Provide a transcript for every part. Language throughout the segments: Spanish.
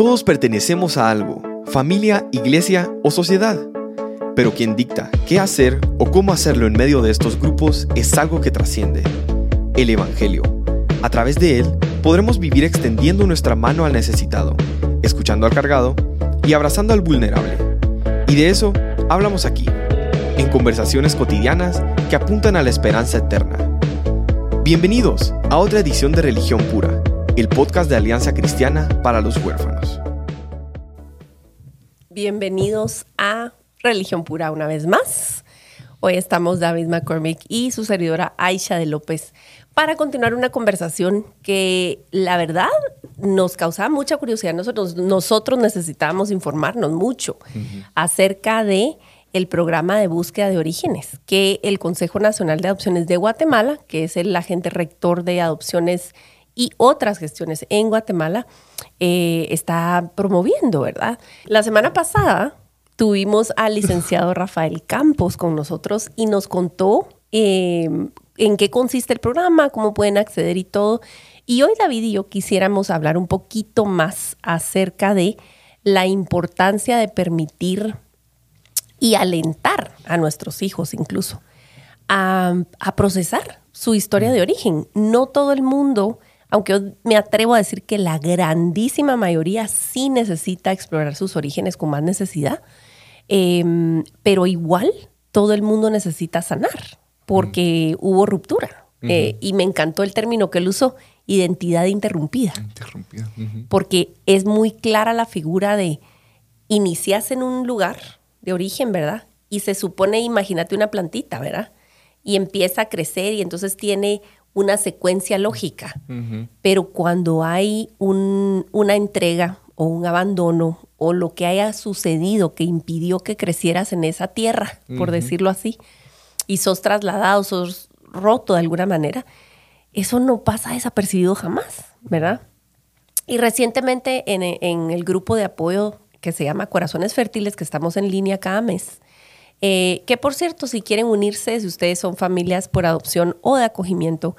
Todos pertenecemos a algo, familia, iglesia o sociedad. Pero quien dicta qué hacer o cómo hacerlo en medio de estos grupos es algo que trasciende. El Evangelio. A través de él podremos vivir extendiendo nuestra mano al necesitado, escuchando al cargado y abrazando al vulnerable. Y de eso hablamos aquí, en conversaciones cotidianas que apuntan a la esperanza eterna. Bienvenidos a otra edición de Religión Pura el podcast de Alianza Cristiana para los Huérfanos. Bienvenidos a Religión Pura una vez más. Hoy estamos David McCormick y su servidora Aisha de López para continuar una conversación que la verdad nos causaba mucha curiosidad. Nosotros, nosotros necesitábamos informarnos mucho acerca de el programa de búsqueda de orígenes que el Consejo Nacional de Adopciones de Guatemala, que es el agente rector de adopciones y otras gestiones en Guatemala eh, está promoviendo, ¿verdad? La semana pasada tuvimos al licenciado Rafael Campos con nosotros y nos contó em, en qué consiste el programa, cómo pueden acceder y todo. Y hoy David y yo quisiéramos hablar un poquito más acerca de la importancia de permitir y alentar a nuestros hijos incluso a, a procesar su historia de origen. No todo el mundo aunque me atrevo a decir que la grandísima mayoría sí necesita explorar sus orígenes con más necesidad, em, pero igual todo el mundo necesita sanar porque hubo ruptura. Eh, y me encantó el término que él usó, identidad interrumpida. Interrumpida. Porque es muy clara la figura de iniciarse en un lugar de origen, ¿verdad? Y se supone, imagínate una plantita, ¿verdad? Y empieza a crecer y entonces tiene una secuencia lógica, pero cuando hay una entrega o un abandono o lo que haya sucedido que impidió que crecieras en esa tierra, por decirlo así, y sos trasladado, sos roto de alguna manera, eso no pasa desapercibido jamás, ¿verdad? Y recientemente en, en el grupo de apoyo que se llama Corazones Fértiles, que estamos en línea cada mes, eh, que por cierto, si quieren unirse, si ustedes son familias por adopción o de acogimiento,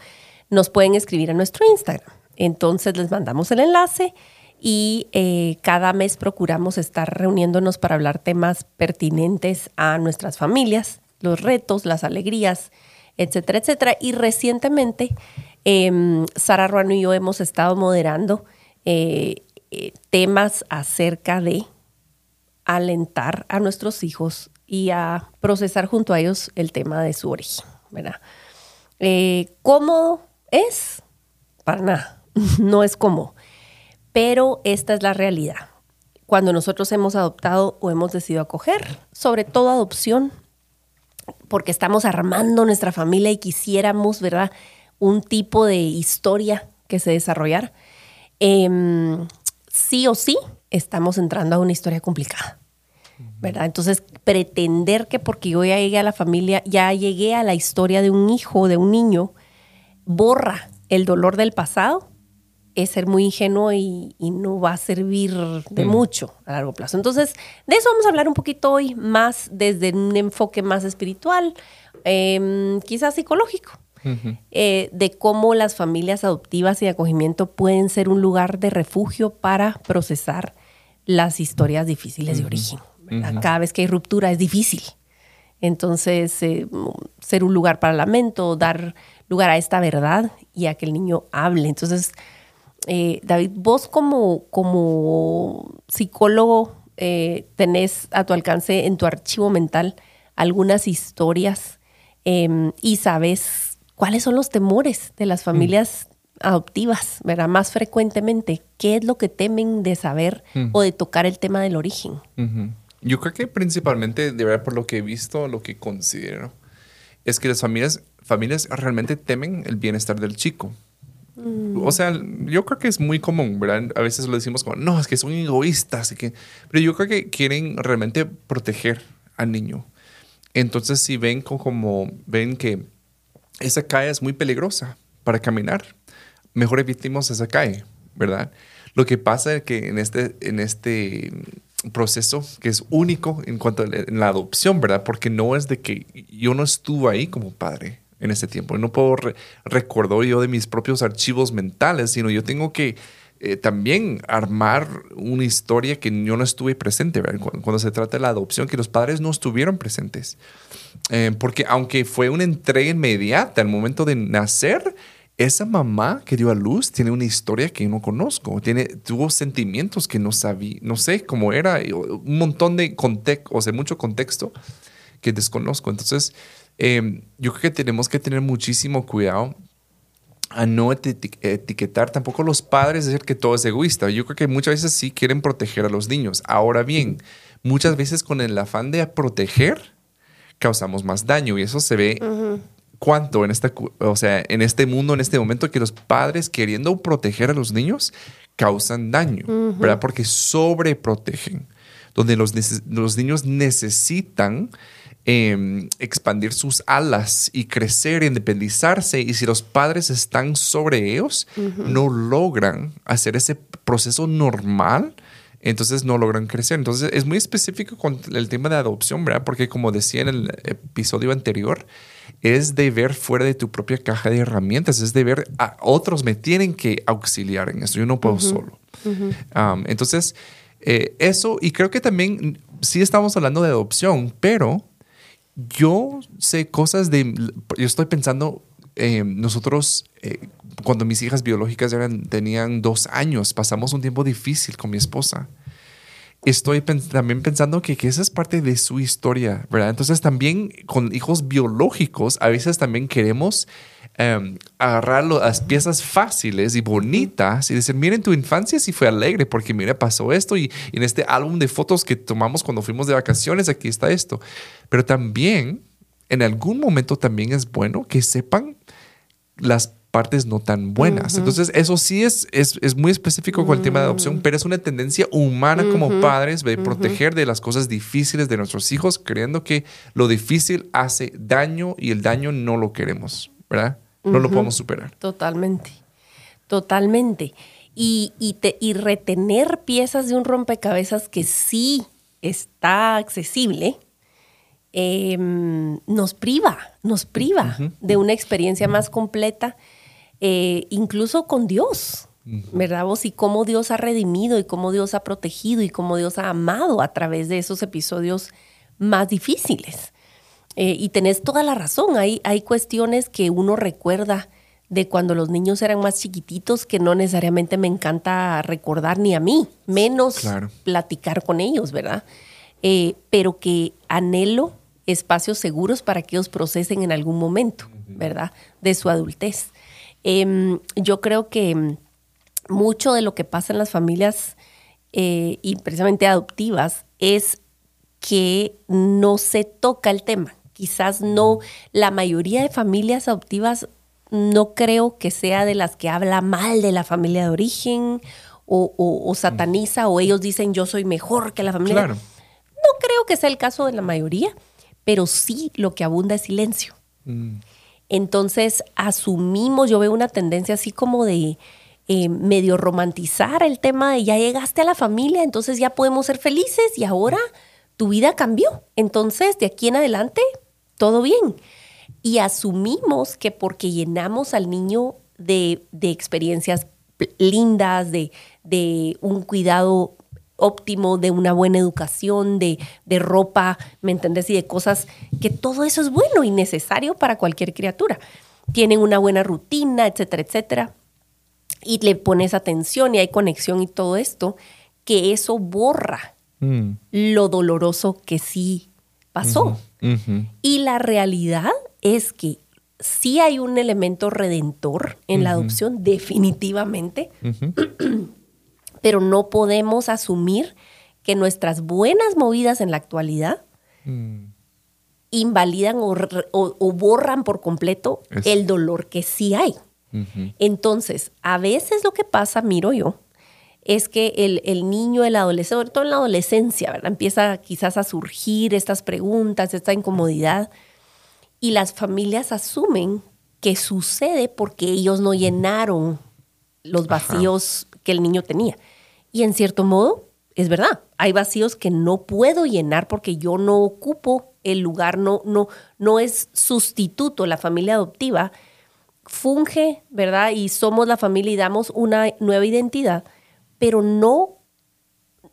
nos pueden escribir a nuestro Instagram. Entonces les mandamos el enlace y eh, cada mes procuramos estar reuniéndonos para hablar temas pertinentes a nuestras familias, los retos, las alegrías, etcétera, etcétera. Y recientemente, em, Sara Ruano y yo hemos estado moderando eh, temas acerca de alentar a nuestros hijos y a procesar junto a ellos el tema de su origen, ¿verdad? Eh, ¿Cómodo es? Para nada, no es cómodo. Pero esta es la realidad. Cuando nosotros hemos adoptado o hemos decidido acoger, sobre todo adopción, porque estamos armando nuestra familia y quisiéramos, ¿verdad? Un tipo de historia que se desarrollara, em, sí o sí estamos entrando a una historia complicada. ¿Verdad? Entonces, pretender que porque yo ya llegué a la familia, ya llegué a la historia de un hijo, de un niño, borra el dolor del pasado, es ser muy ingenuo y, no va a servir de mm. mucho a largo plazo. Entonces, de eso vamos a hablar un poquito hoy, más desde un enfoque más espiritual, em, quizás psicológico. Eh, de cómo las familias adoptivas y de acogimiento pueden ser un lugar de refugio para procesar las historias difíciles de origen. Cada vez que hay ruptura es difícil. Entonces, eh, ser un lugar para lamento, dar lugar a esta verdad y a que el niño hable. Entonces, eh, David, vos como, como psicólogo eh, tenés a tu alcance en tu archivo mental algunas historias em, y sabes cuáles son los temores de las mm. familias adoptivas, ¿verdad? Más frecuentemente, ¿qué es lo que temen de saber mm. o de tocar el tema del origen? Yo creo que principalmente, de verdad, por lo que he visto, lo que considero, es que las familias, familias realmente temen el bienestar del chico. Mm. O sea, yo creo que es muy común, ¿verdad? A veces lo decimos como, no, es que son egoístas, que... pero yo creo que quieren realmente proteger al niño. Entonces, si ven como, ven que esa calle es muy peligrosa para caminar, mejor evitemos esa calle, ¿verdad? Lo que pasa es que en este, en este proceso que es único en cuanto a la adopción, ¿verdad? Porque no es de que yo no estuve ahí como padre en ese tiempo. No puedo recordar yo de mis propios archivos mentales, sino yo tengo que eh, también armar una historia que yo no estuve presente, ¿verdad? Cuando, cuando, se trata de la adopción, que los padres no estuvieron presentes. Eh, porque aunque fue una entrega inmediata al momento de nacer, esa mamá que dio a luz tiene una historia que yo no conozco, tiene, tuvo sentimientos que no sabía, no sé cómo era, un montón de contexto, o sea, mucho contexto que desconozco. Entonces, eh, yo creo que tenemos que tener muchísimo cuidado a no etiquetar tampoco a los padres, decir que todo es egoísta. Yo creo que muchas veces sí quieren proteger a los niños. Ahora bien, muchas veces con el afán de proteger, causamos más daño y eso se ve cuánto en esta, o sea, en este mundo, en este momento, que los padres queriendo proteger a los niños causan daño, ¿verdad? Porque sobreprotegen, donde los, los niños necesitan Em, expandir sus alas y crecer, independizarse. Y si los padres están sobre ellos, no logran hacer ese proceso normal, entonces no logran crecer. Entonces es muy específico con el tema de adopción, ¿verdad? Porque como decía en el episodio anterior, es de ver fuera de tu propia caja de herramientas, es de ver a otros me tienen que auxiliar en eso, yo no puedo solo. entonces, eh, eso, y creo que también sí estamos hablando de adopción, pero yo sé cosas de, yo estoy pensando, eh, nosotros, eh, cuando mis hijas biológicas eran, tenían dos años, pasamos un tiempo difícil con mi esposa. Estoy también pensando que, esa es parte de su historia, ¿verdad? Entonces también con hijos biológicos, a veces también queremos um, agarrar las piezas fáciles y bonitas y decir, miren, tu infancia sí fue alegre porque mira, pasó esto y, en este álbum de fotos que tomamos cuando fuimos de vacaciones, aquí está esto. Pero también, en algún momento también es bueno que sepan las partes no tan buenas. Entonces, eso sí es, es, es, muy específico con el tema de adopción, mm. pero es una tendencia humana como padres de proteger de las cosas difíciles de nuestros hijos, creyendo que lo difícil hace daño y el daño no lo queremos, ¿verdad? no lo podemos superar. Totalmente, totalmente. Y, y, retener piezas de un rompecabezas que sí está accesible, em, nos priva, nos priva de una experiencia más completa, eh, incluso con Dios, ¿verdad vos? Y cómo Dios ha redimido y cómo Dios ha protegido y cómo Dios ha amado a través de esos episodios más difíciles. Eh, y tenés toda la razón, hay, hay cuestiones que uno recuerda de cuando los niños eran más chiquititos que no necesariamente me encanta recordar ni a mí, menos platicar con ellos, ¿verdad? Eh, pero que anhelo espacios seguros para que ellos procesen en algún momento, ¿verdad? De su adultez. Em, yo creo que mucho de lo que pasa en las familias eh, y precisamente adoptivas es que no se toca el tema quizás no, la mayoría de familias adoptivas no creo que sea de las que habla mal de la familia de origen o, sataniza o ellos dicen yo soy mejor que la familia. No creo que sea el caso de la mayoría, pero sí lo que abunda es silencio. Mm. Entonces asumimos, yo veo una tendencia así como de eh, medio romantizar el tema de ya llegaste a la familia, entonces ya podemos ser felices y ahora tu vida cambió. Entonces de aquí en adelante todo bien. Y asumimos que porque llenamos al niño de, experiencias lindas, de, de, un cuidado óptimo, de una buena educación, de, de, ropa, ¿me entendés? Y de cosas, que todo eso es bueno y necesario para cualquier criatura. Tienen una buena rutina, etcétera, etcétera. Y le pones atención y hay conexión y todo esto, que eso borra mm. lo doloroso que sí pasó. Y la realidad es que sí hay un elemento redentor en la adopción, definitivamente, pero no podemos asumir que nuestras buenas movidas en la actualidad mm. invalidan o, borran por completo el dolor que sí hay. Entonces, a veces lo que pasa, miro yo, es que el, niño, el adolescente, sobre todo en la adolescencia, ¿verdad? empieza quizás a surgir estas preguntas, esta incomodidad, y las familias asumen que sucede porque ellos no llenaron los vacíos que el niño tenía. Y en cierto modo, es verdad, hay vacíos que no puedo llenar porque yo no ocupo el lugar, no, no, no es sustituto la familia adoptiva funge, ¿verdad? Y somos la familia y damos una nueva identidad, pero no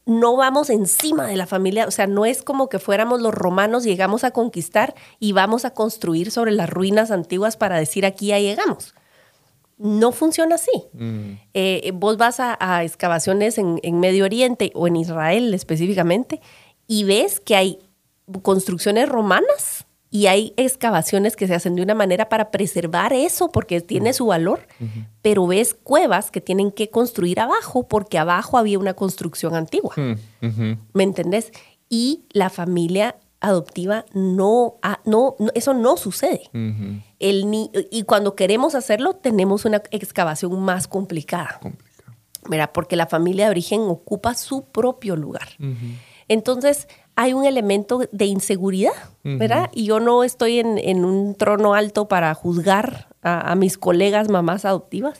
no vamos encima de la familia, o sea, no es como que fuéramos los romanos, llegamos a conquistar y vamos a construir sobre las ruinas antiguas para decir aquí ya llegamos. No funciona así. Mm. Eh, vos vas a, a excavaciones en, en Medio Oriente o en Israel específicamente y ves que hay construcciones romanas y hay excavaciones que se hacen de una manera para preservar eso porque tiene su valor, pero ves cuevas que tienen que construir abajo porque abajo había una construcción antigua. Mm. ¿Me entendés? Y la familia adoptiva no, no, no- eso no sucede. El ni- y cuando queremos hacerlo, tenemos una excavación más complicada, Complicado. ¿verdad? Porque la familia de origen ocupa su propio lugar. Entonces, hay un elemento de inseguridad, ¿verdad? Y yo no estoy en, en un trono alto para juzgar a, a mis colegas mamás adoptivas.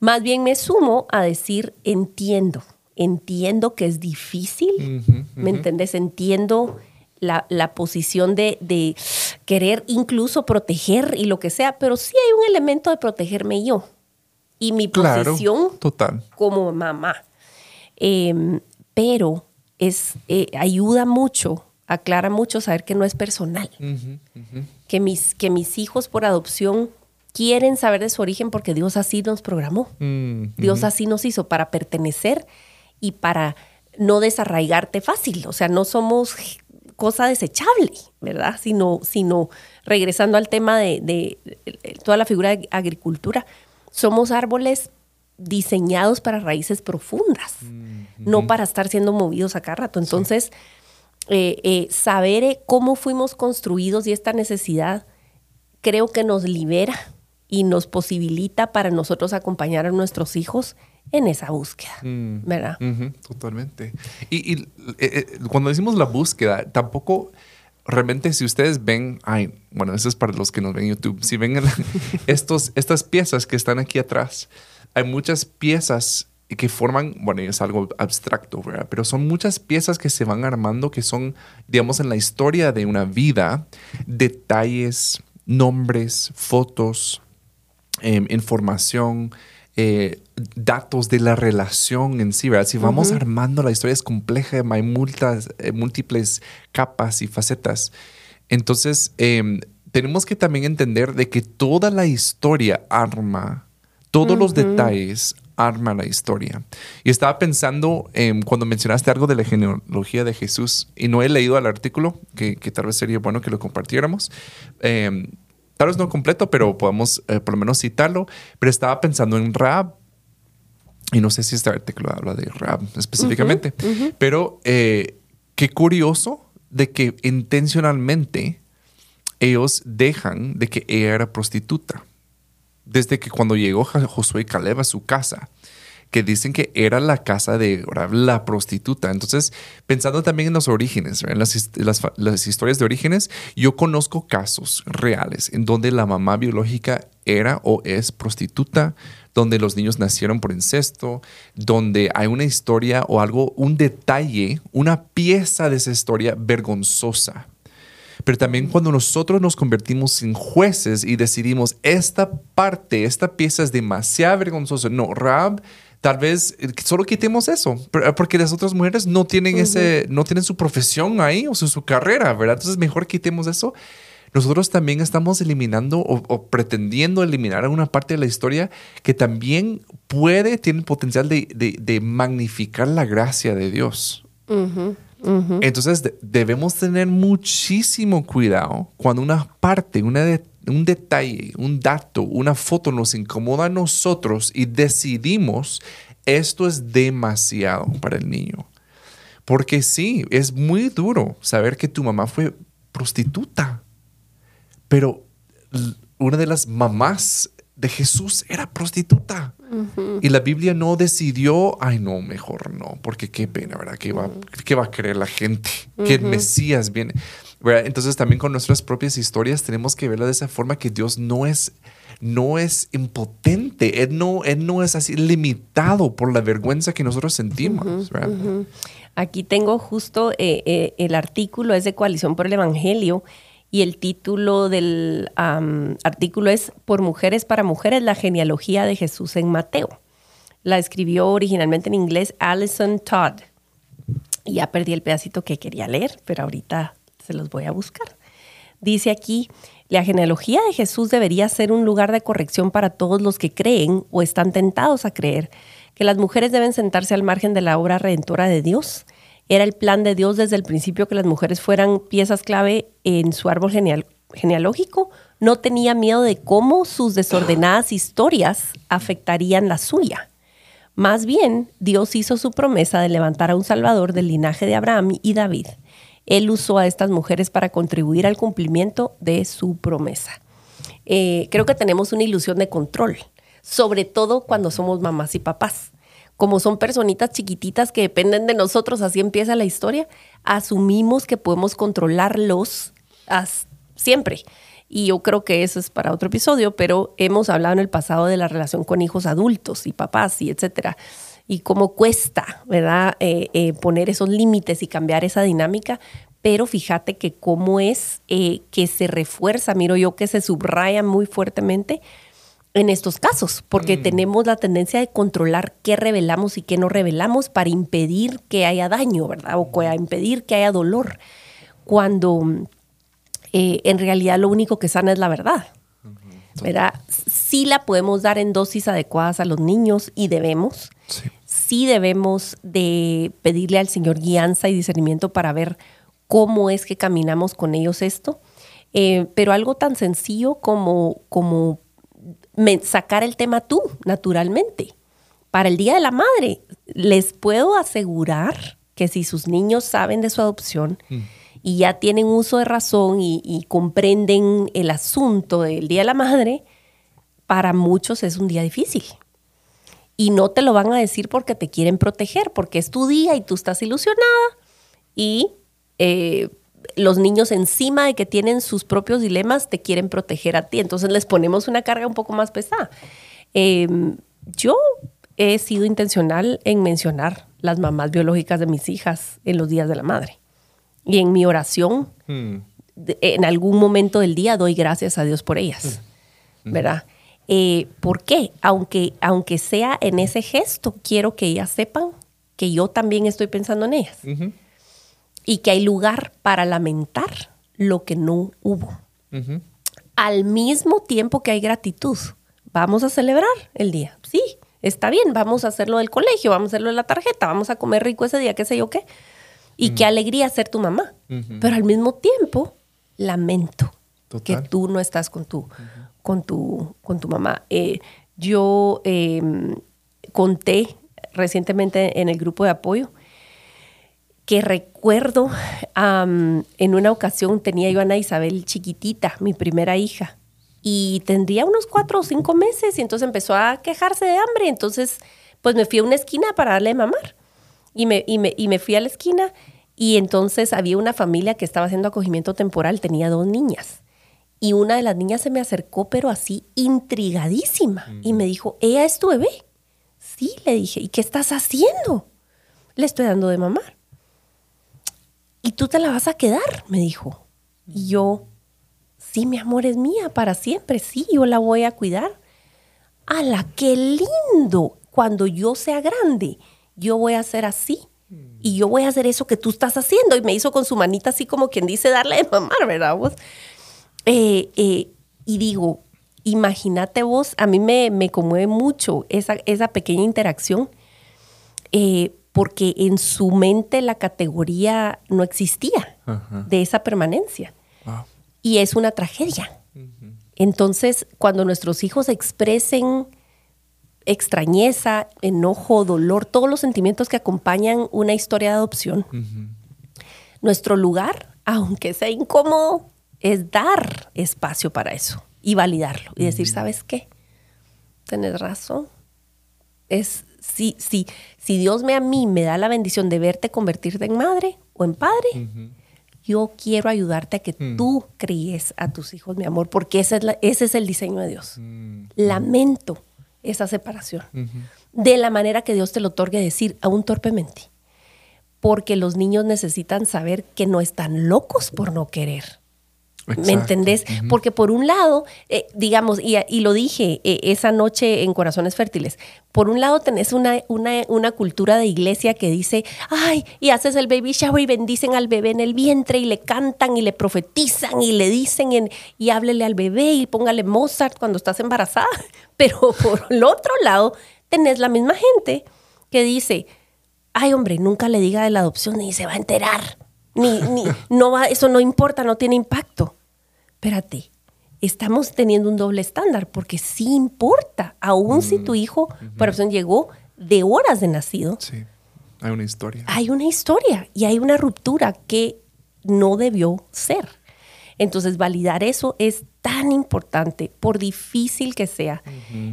Más bien me sumo a decir, entiendo, entiendo que es difícil, ¿me entendés? Entiendo la, la posición de, de querer incluso proteger y lo que sea, pero sí hay un elemento de protegerme yo y mi Claro. posición Total. como mamá. Eh, pero es, eh, ayuda mucho, aclara mucho saber que no es personal, que mis, que mis hijos por adopción quieren saber de su origen porque Dios así nos programó. Mm, Dios así nos hizo para pertenecer y para no desarraigarte fácil. O sea, no somos cosa desechable, ¿verdad? Sino, sino regresando al tema de, de- de toda la figura de agricultura, somos árboles diseñados para raíces profundas, no para estar siendo movidos a cada rato. Entonces, eh, eh, saber eh, cómo fuimos construidos y esta necesidad creo que nos libera y nos posibilita para nosotros acompañar a nuestros hijos en esa búsqueda, Mm. ¿verdad? Totalmente. Y, y, eh, eh, cuando decimos la búsqueda, tampoco realmente si ustedes ven, ay, bueno, eso es para los que nos ven en YouTube, si ven el- estos, estas piezas que están aquí atrás, hay muchas piezas que forman, bueno, es algo abstracto, ¿verdad? Pero son muchas piezas que se van armando que son, digamos, en la historia de una vida, detalles, nombres, fotos, em, información, eh, datos de la relación en sí, ¿verdad? Si vamos armando la historia es compleja, hay multas, eh, múltiples capas y facetas. Entonces, em, tenemos que también entender de que toda la historia arma, todos los detalles arma la historia. Y estaba pensando em, cuando mencionaste algo de la genealogía de Jesús, y no he leído el artículo, que, que tal vez sería bueno que lo compartiéramos. Em, tal vez no completo, pero podemos eh, por lo menos citarlo. Pero estaba pensando en Raab. Y no sé si este artículo habla de Raab específicamente. Pero eh, qué curioso de que intencionalmente ellos dejan de que ella era prostituta. Desde que cuando llegó Josué y Caleb a su casa, que dicen que era la casa de la prostituta. Entonces, pensando también en los orígenes, en las, las las historias de orígenes, yo conozco casos reales en donde la mamá biológica era o es prostituta, donde los niños nacieron por incesto, donde hay una historia o algo, un detalle, una pieza de esa historia vergonzosa. Pero también cuando nosotros nos convertimos en jueces y decidimos esta parte, esta pieza es demasiado vergonzosa. No, Rab, tal vez eh, solo quitemos eso, pero- porque las otras mujeres no tienen ese, no tienen su profesión ahí o su, su carrera, ¿verdad? Entonces mejor quitemos eso. Nosotros también estamos eliminando o, o pretendiendo eliminar una parte de la historia que también puede, tiene el potencial de, de- de magnificar la gracia de Dios. Entonces de- debemos tener muchísimo cuidado cuando una parte, una de- un detalle, un dato, una foto nos incomoda a nosotros y decidimos esto es demasiado para el niño. Porque sí, es muy duro saber que tu mamá fue prostituta, pero una de las mamás de Jesús era prostituta. Y la Biblia no decidió, ay no, mejor no, porque qué pena, ¿verdad? ¿Qué va, qué va a creer la gente? Que el Mesías viene. ¿Verdad? Entonces también con nuestras propias historias tenemos que verla de esa forma que Dios no es, no es impotente, Él no, él no es así limitado por la vergüenza que nosotros sentimos. Aquí tengo justo eh, eh, el artículo, es de Coalición por el Evangelio, y el título del artículo es Por mujeres para mujeres, la genealogía de Jesús en Mateo. La escribió originalmente en inglés Alison Todd. Y ya perdí el pedacito que quería leer, pero ahorita se los voy a buscar. Dice aquí, la genealogía de Jesús debería ser un lugar de corrección para todos los que creen o están tentados a creer que las mujeres deben sentarse al margen de la obra redentora de Dios. Era el plan de Dios desde el principio que las mujeres fueran piezas clave en su árbol geneal- genealógico. No tenía miedo de cómo sus desordenadas historias afectarían la suya. Más bien, Dios hizo su promesa de levantar a un Salvador del linaje de Abraham y David. Él usó a estas mujeres para contribuir al cumplimiento de su promesa. Eh, creo que tenemos una ilusión de control, sobre todo cuando somos mamás y papás. Como son personitas chiquititas que dependen de nosotros, así empieza la historia, asumimos que podemos controlarlos siempre. Y yo creo que eso es para otro episodio, pero hemos hablado en el pasado de la relación con hijos adultos y papás y etcétera. Y cómo cuesta, ¿verdad? Eh, eh, poner esos límites y cambiar esa dinámica. Pero fíjate que cómo es eh, que se refuerza, miro yo que se subraya muy fuertemente en estos casos, porque tenemos la tendencia de controlar qué revelamos y qué no revelamos para impedir que haya daño, ¿verdad? O para impedir que haya dolor, cuando eh, en realidad lo único que sana es la verdad. ¿Verdad? Sí la podemos dar en dosis adecuadas a los niños y debemos. Sí. Sí debemos de pedirle al Señor guianza y discernimiento para ver cómo es que caminamos con ellos esto. Eh, pero algo tan sencillo como, como sacar el tema tú, naturalmente. Para el Día de la Madre, les puedo asegurar que si sus niños saben de su adopción y ya tienen uso de razón y, comprenden el asunto del Día de la Madre, para muchos es un día difícil. Y no te lo van a decir porque te quieren proteger, porque es tu día y tú estás ilusionada y eh, los niños encima de que tienen sus propios dilemas te quieren proteger a ti. Entonces les ponemos una carga un poco más pesada. Eh, yo he sido intencional en mencionar las mamás biológicas de mis hijas en los días de la madre. Y en mi oración, Mm. de- en algún momento del día doy gracias a Dios por ellas, ¿verdad? Eh, ¿Por qué? Aunque, aunque sea en ese gesto, quiero que ellas sepan que yo también estoy pensando en ellas y que hay lugar para lamentar lo que no hubo. Al mismo tiempo que hay gratitud, vamos a celebrar el día. Sí, está bien, vamos a hacerlo del colegio, vamos a hacerlo de la tarjeta, vamos a comer rico ese día, qué sé yo qué. Y qué alegría ser tu mamá. Pero al mismo tiempo, lamento que tú no estás con tu, con tu, con tu mamá. Eh, yo eh, conté recientemente en el grupo de apoyo que recuerdo en una ocasión tenía yo a Ana Isabel chiquitita, mi primera hija, y tendría unos cuatro o cinco meses y entonces empezó a quejarse de hambre. Entonces, pues me fui a una esquina para darle de mamar y me, y me, y me fui a la esquina y entonces había una familia que estaba haciendo acogimiento temporal, tenía dos niñas. Y una de las niñas se me acercó, pero así intrigadísima, y me dijo, ¿ella es tu bebé? Sí, le dije, ¿y qué estás haciendo? Le estoy dando de mamar. ¿Y tú te la vas a quedar? Me dijo. Y yo, sí, mi amor es mía para siempre, sí, yo la voy a cuidar. ¡Hala, qué lindo! Cuando yo sea grande, yo voy a hacer así. Y yo voy a hacer eso que tú estás haciendo. Y me hizo con su manita así como quien dice darle de mamar, ¿verdad? vos? Eh, eh, y digo, imagínate vos, a mí me, me conmueve mucho esa, esa pequeña interacción, eh, porque en su mente la categoría no existía Ajá. de esa permanencia. Wow. Y es una tragedia. Entonces, cuando nuestros hijos expresen extrañeza, enojo, dolor, todos los sentimientos que acompañan una historia de adopción, nuestro lugar, aunque sea incómodo, es dar espacio para eso y validarlo y decir, ¿sabes qué? Tienes razón. Es si, si, si Dios me a mí me da la bendición de verte convertirte en madre o en padre, yo quiero ayudarte a que tú críes a tus hijos, mi amor, porque ese es, la- ese es el diseño de Dios. Lamento esa separación de la manera que Dios te lo otorgue decir aún torpemente. Porque los niños necesitan saber que no están locos por no querer. ¿Me entendés? Porque por un lado, eh, digamos, y, y lo dije eh, esa noche en Corazones Fértiles, por un lado tenés una, una, una cultura de iglesia que dice, ay, y haces el baby shower y bendicen al bebé en el vientre y le cantan y le profetizan y le dicen en- y háblele al bebé y póngale Mozart cuando estás embarazada. Pero por el otro lado, tenés la misma gente que dice, ay hombre, nunca le diga de la adopción ni se va a enterar. Ni, ni, no va, eso no importa, no tiene impacto. Espérate, estamos teniendo un doble estándar porque sí importa, aun si tu hijo, por opción, llegó de horas de nacido, Sí, hay una historia. hay una historia y hay una ruptura que no debió ser. Entonces, validar eso es tan importante, por difícil que sea.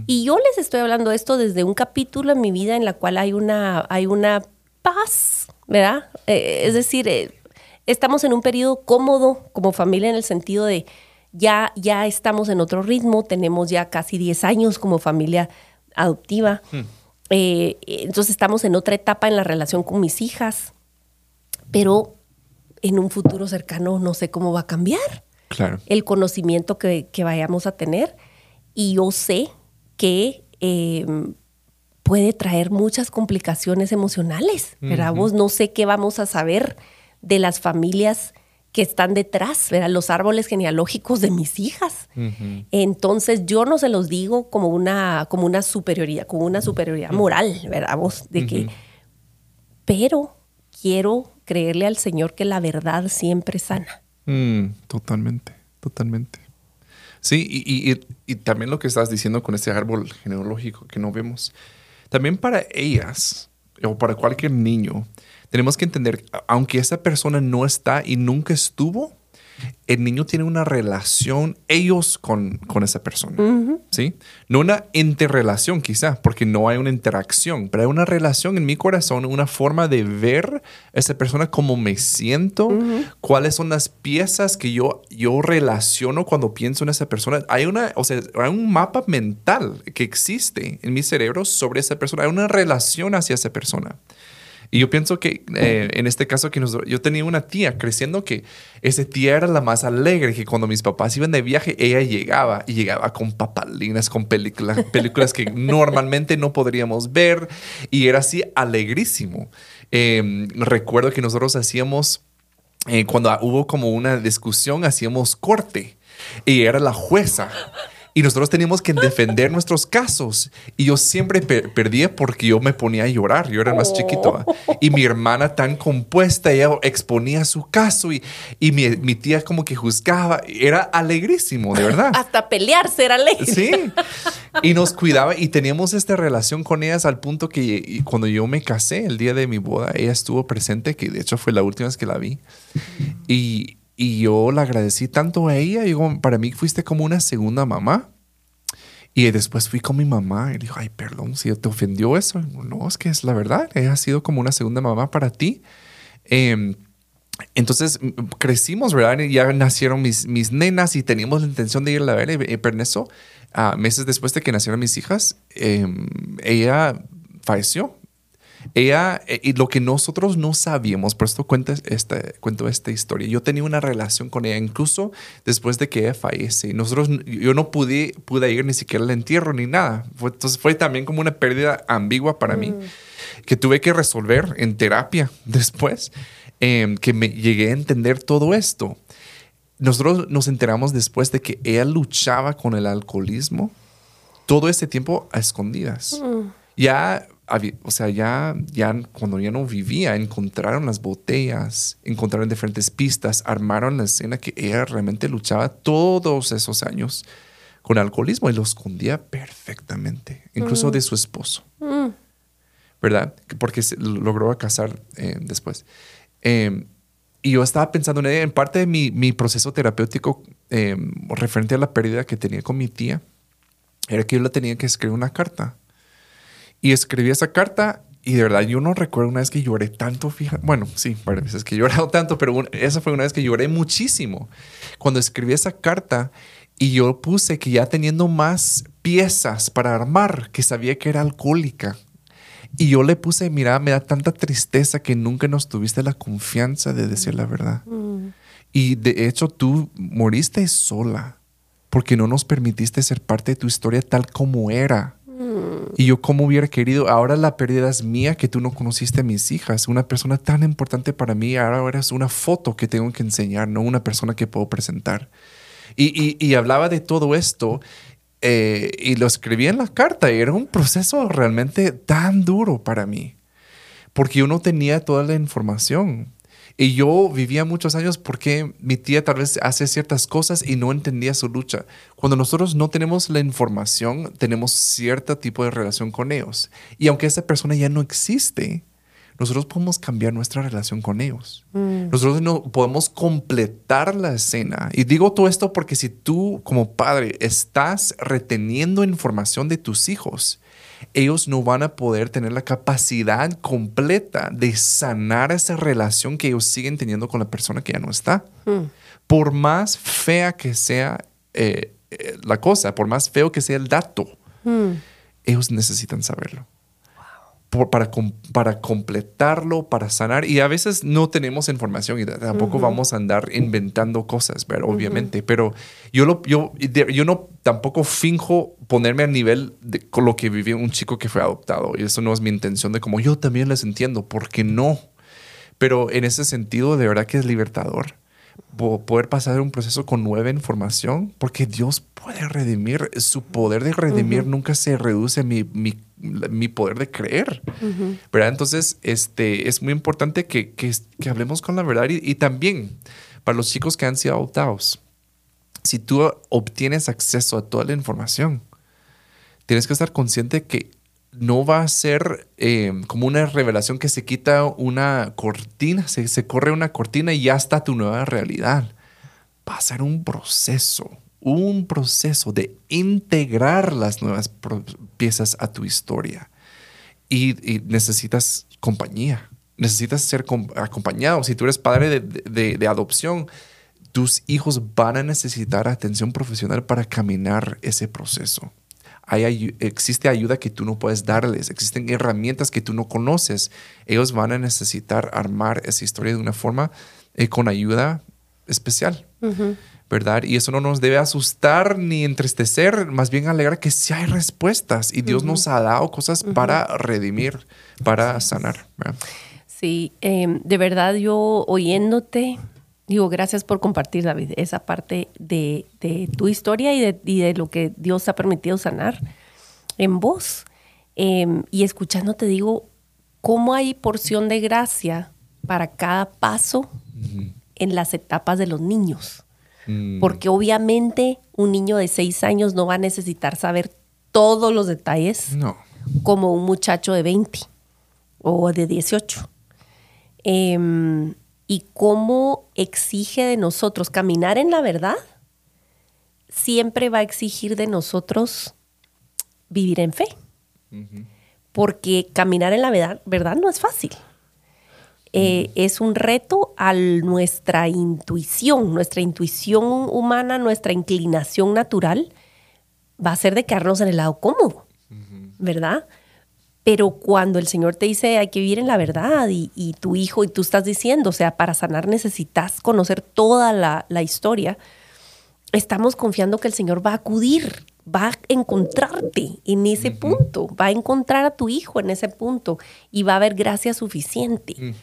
Y yo les estoy hablando de esto desde un capítulo en mi vida en la cual hay una, hay una paz, ¿verdad? Eh, es decir, eh, estamos en un periodo cómodo como familia en el sentido de ya, ya estamos en otro ritmo, tenemos ya casi 10 años como familia adoptiva. Eh, entonces estamos en otra etapa en la relación con mis hijas, pero en un futuro cercano no sé cómo va a cambiar Claro. el conocimiento que, que vayamos a tener y yo sé que eh, puede traer muchas complicaciones emocionales, ¿verdad? Vos no sé qué vamos a saber de las familias que están detrás, ¿verdad? Los árboles genealógicos de mis hijas. Entonces yo no se los digo como una, como una superioridad, como una superioridad moral, ¿verdad? Vos, de que, pero quiero creerle al Señor que la verdad siempre sana. Mm, totalmente, totalmente. Sí, y, y- y- y también lo que estás diciendo con este árbol genealógico que no vemos. También para ellas o para cualquier niño, tenemos que entender, aunque esa persona no está y nunca estuvo, el niño tiene una relación, ellos con, con esa persona. ¿Sí? No una interrelación quizá, porque no hay una interacción, pero hay una relación en mi corazón, una forma de ver a esa persona, cómo me siento, cuáles son las piezas que yo, yo relaciono cuando pienso en esa persona. Hay, una, o sea, hay un mapa mental que existe en mi cerebro sobre esa persona, hay una relación hacia esa persona. Y yo pienso que eh, en este caso que nos- yo tenía una tía creciendo que esa tía era la más alegre, que cuando mis papás iban de viaje, ella llegaba y llegaba con papalinas, con películas, películas que normalmente no podríamos ver y era así alegrísimo. Eh, recuerdo que nosotros hacíamos, eh, cuando hubo como una discusión, hacíamos corte y era la jueza. Y nosotros teníamos que defender nuestros casos. Y yo siempre per- perdía porque yo me ponía a llorar. Yo era el más chiquito. Y mi hermana tan compuesta, ella exponía su caso y, y mi, mi tía como que juzgaba. Era alegrísimo, de verdad. Hasta pelearse era ley. Sí. Y nos cuidaba y teníamos esta relación con ellas al punto que cuando yo me casé, el día de mi boda, ella estuvo presente, que de hecho fue la última vez que la vi. Y, y yo la agradecí tanto a ella. Digo, para mí fuiste como una segunda mamá. Y después fui con mi mamá y dijo, ay, perdón, si te ofendió eso. Digo, no, es que es la verdad. Ella ha sido como una segunda mamá para ti. Em, entonces crecimos, ¿verdad? Y ya nacieron mis, mis nenas y teníamos la intención de ir a ver. Y, pero en eso, ah, meses después de que nacieron mis hijas, em, ella falleció. Ella, eh, y lo que nosotros no sabíamos, por esto cuento esta, cuento esta historia. Yo tenía una relación con ella, incluso después de que ella fallece. Nosotros, yo no pude, pude ir ni siquiera al entierro ni nada. Fue- entonces fue también como una pérdida ambigua para mí, que tuve que resolver en terapia después, em, que me llegué a entender todo esto. Nosotros nos enteramos después de que ella luchaba con el alcoholismo todo este tiempo a escondidas. Ya, había- o sea, ya, ya cuando ya no vivía, encontraron las botellas, encontraron diferentes pistas, armaron la escena que ella realmente luchaba todos esos años con alcoholismo y lo escondía perfectamente, incluso de su esposo. ¿Verdad? Porque se logró casar eh, después. Eh, y yo estaba pensando en ella, en parte de mi, mi proceso terapéutico eh, referente a la pérdida que tenía con mi tía, era que yo le tenía que escribir una carta. Y escribí esa carta y de verdad yo no recuerdo una vez que lloré tanto, fija. Bueno, sí, varias veces que he llorado tanto, pero esa fue una vez que lloré muchísimo. Cuando escribí esa carta y yo puse que ya teniendo más piezas para armar, que sabía que era alcohólica. Y yo le puse, mira, me da tanta tristeza que nunca nos tuviste la confianza de decir la verdad. Y de hecho tú moriste sola porque no nos permitiste ser parte de tu historia tal como era. Y yo como hubiera querido, ahora la pérdida es mía que tú no conociste a mis hijas, una persona tan importante para mí, ahora eres una foto que tengo que enseñar, no una persona que puedo presentar. Y, y, hablaba de todo esto eh, y lo escribí en la carta y era un proceso realmente tan duro para mí, porque yo no tenía toda la información. Y yo vivía muchos años porque mi tía tal vez hace ciertas cosas y no entendía su lucha. Cuando nosotros no tenemos la información, tenemos cierto tipo de relación con ellos. Y aunque esa persona ya no existe, nosotros podemos cambiar nuestra relación con ellos. Mm. Nosotros no podemos completar la escena. Y digo todo esto porque si tú como padre estás reteniendo información de tus hijos, ellos no van a poder tener la capacidad completa de sanar esa relación que ellos siguen teniendo con la persona que ya no está. Hmm. Por más fea que sea eh, eh, la cosa, por más feo que sea el dato, hmm. ellos necesitan saberlo para, para completarlo, para sanar. Y a veces no tenemos información y tampoco vamos a andar inventando cosas, pero obviamente. Pero yo, lo, yo, yo no tampoco finjo ponerme a nivel de con lo que vivió un chico que fue adoptado. Y eso no es mi intención de como yo también les entiendo, porque no. Pero en ese sentido, de verdad que es libertador poder pasar un proceso con nueva información, porque Dios puede redimir, su poder de redimir nunca se reduce a mi, mi, poder de creer, ¿verdad? Entonces, este, es muy importante que, que, hablemos con la verdad y, y, también para los chicos que han sido adoptados, si tú obtienes acceso a toda la información, tienes que estar consciente que no va a ser eh, como una revelación que se quita una cortina, se, corre una cortina y ya está tu nueva realidad. Va a ser un proceso, un proceso de integrar las nuevas piezas a tu historia. Y, necesitas compañía, necesitas ser acompañado. Si tú eres padre de adopción, tus hijos van a necesitar atención profesional para caminar ese proceso existe ayuda que tú no puedes darles, existen herramientas que tú no conoces. Ellos van a necesitar armar esa historia de una forma eh, con ayuda especial. ¿Verdad? Y eso no nos debe asustar ni entristecer, más bien alegrar que sí hay respuestas y Dios nos ha dado cosas para redimir, para sanar. Sí, em, de verdad yo oyéndote, Digo, gracias por compartir, David, esa parte de, tu historia y de, lo que Dios ha permitido sanar en vos. Em, y escuchando te digo, cómo hay porción de gracia para cada paso en las etapas de los niños. Mm. Porque obviamente un niño de seis años no va a necesitar saber todos los detalles como un muchacho de 20 o de 18. Eh, em, y cómo exige de nosotros caminar en la verdad, siempre va a exigir de nosotros vivir en fe. Porque caminar en la verdad, verdad no es fácil. Eh, es un reto a nuestra intuición, nuestra intuición humana, nuestra inclinación natural va a ser de quedarnos en el lado cómodo, ¿verdad? Pero cuando el Señor te dice hay que vivir en la verdad y, tu hijo y tú estás diciendo, o sea, para sanar necesitas conocer toda la, historia, estamos confiando que el Señor va a acudir, va a encontrarte en ese punto, va a encontrar a tu hijo en ese punto y va a haber gracia suficiente.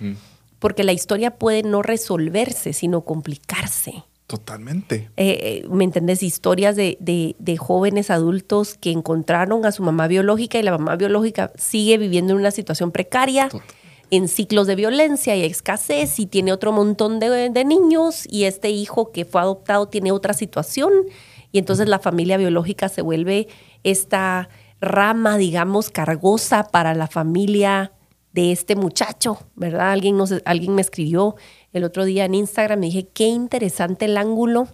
Porque la historia puede no resolverse, sino complicarse. Totalmente. Eh, eh, ¿Me entendés? Historias de, de, jóvenes adultos que encontraron a su mamá biológica y la mamá biológica sigue viviendo en una situación precaria, en ciclos de violencia y escasez, y tiene otro montón de, de, niños, y este hijo que fue adoptado tiene otra situación, y entonces la familia biológica se vuelve esta rama, digamos, cargosa para la familia de este muchacho, ¿verdad? Alguien, nos, alguien me escribió el otro día en Instagram, me dije, qué interesante el ángulo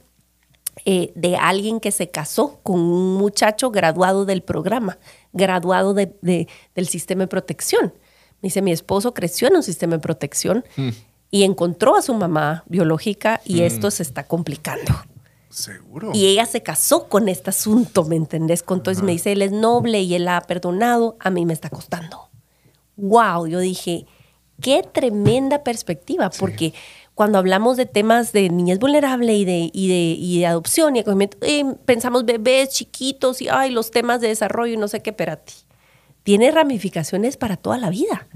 eh, de alguien que se casó con un muchacho graduado del programa, graduado de, del sistema de protección. Me dice, mi esposo creció en un sistema de protección mm. y encontró a su mamá biológica y mm. esto se está complicando. Seguro. Y ella se casó con este asunto, ¿me entendés? Entonces me dice, él es noble y él ha perdonado, a mí me está costando. Wow, yo dije, qué tremenda perspectiva, porque cuando hablamos de temas de niñez vulnerable y de, y de, y de adopción y acogimiento, eh, pensamos bebés chiquitos y ay, los temas de desarrollo y no sé qué, pero a ti. Tiene ramificaciones para toda la vida.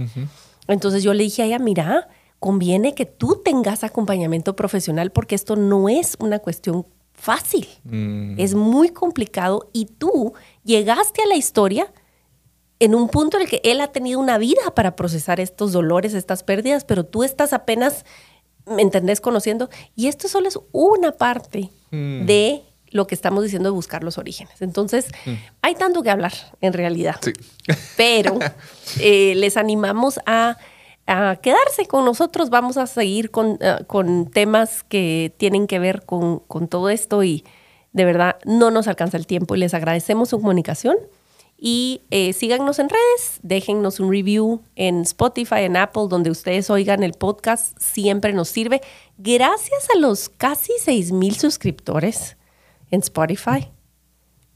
Entonces yo le dije a ella, mira, conviene que tú tengas acompañamiento profesional porque esto no es una cuestión fácil. Mm. Es muy complicado y tú llegaste a la historia en un punto en el que él ha tenido una vida para procesar estos dolores, estas pérdidas, pero tú estás apenas, ¿me entendés? Conociendo. Y esto solo es una parte Mm. de lo que estamos diciendo de buscar los orígenes. Entonces, hay tanto que hablar en realidad. Sí. Pero eh, les animamos a, a quedarse con nosotros. Vamos a seguir con, eh, con temas que tienen que ver con, con todo esto y de verdad no nos alcanza el tiempo y les agradecemos su comunicación. Y eh, síganos en redes, déjennos un review en Spotify, en Apple, donde ustedes oigan el podcast, siempre nos sirve. Gracias a los casi 6 mil suscriptores en Spotify.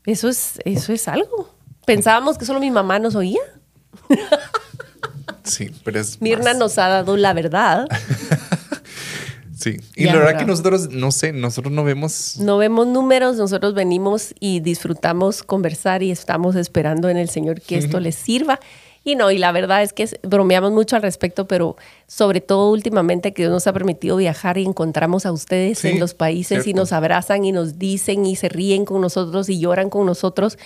Eso es, eso es algo. Pensábamos que solo mi mamá nos oía. Sí, pero es. Mirna más. nos ha dado la verdad. Sí. Y Ya, la verdad ¿verdad? que nosotros, no sé, nosotros no vemos. No vemos números, nosotros venimos y disfrutamos conversar y estamos esperando en el Señor que esto les sirva. Y no, y la verdad es que bromeamos mucho al respecto, pero sobre todo últimamente que Dios nos ha permitido viajar y encontramos a ustedes Sí, en los países y nos abrazan y nos dicen y se ríen con nosotros y lloran con nosotros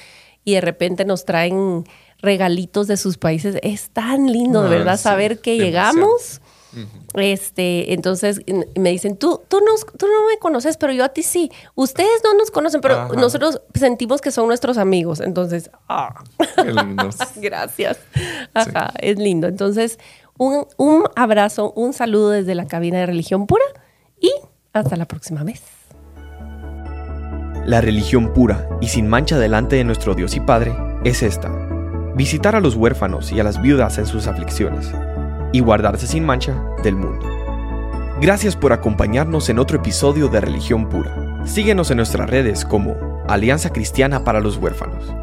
y de repente nos traen regalitos de sus países. Es tan lindo, de Ah, verdad, sí, saber que demasiado. llegamos. Este, entonces me dicen, tú, tú, nos- tú no me conoces, pero yo a ti sí. Ustedes no nos conocen, pero Ajá. nosotros sentimos que son nuestros amigos. Entonces, ah, Qué lindos. gracias. Ajá, es lindo. Entonces, un, un abrazo, un saludo desde la cabina de Religión Pura y hasta la próxima vez. La religión pura y sin mancha delante de nuestro Dios y Padre es esta. Visitar a los huérfanos y a las viudas en sus aflicciones y guardarse sin mancha del mundo. Gracias por acompañarnos en otro episodio de Religión Pura. Síguenos en nuestras redes como Alianza Cristiana para los Huérfanos.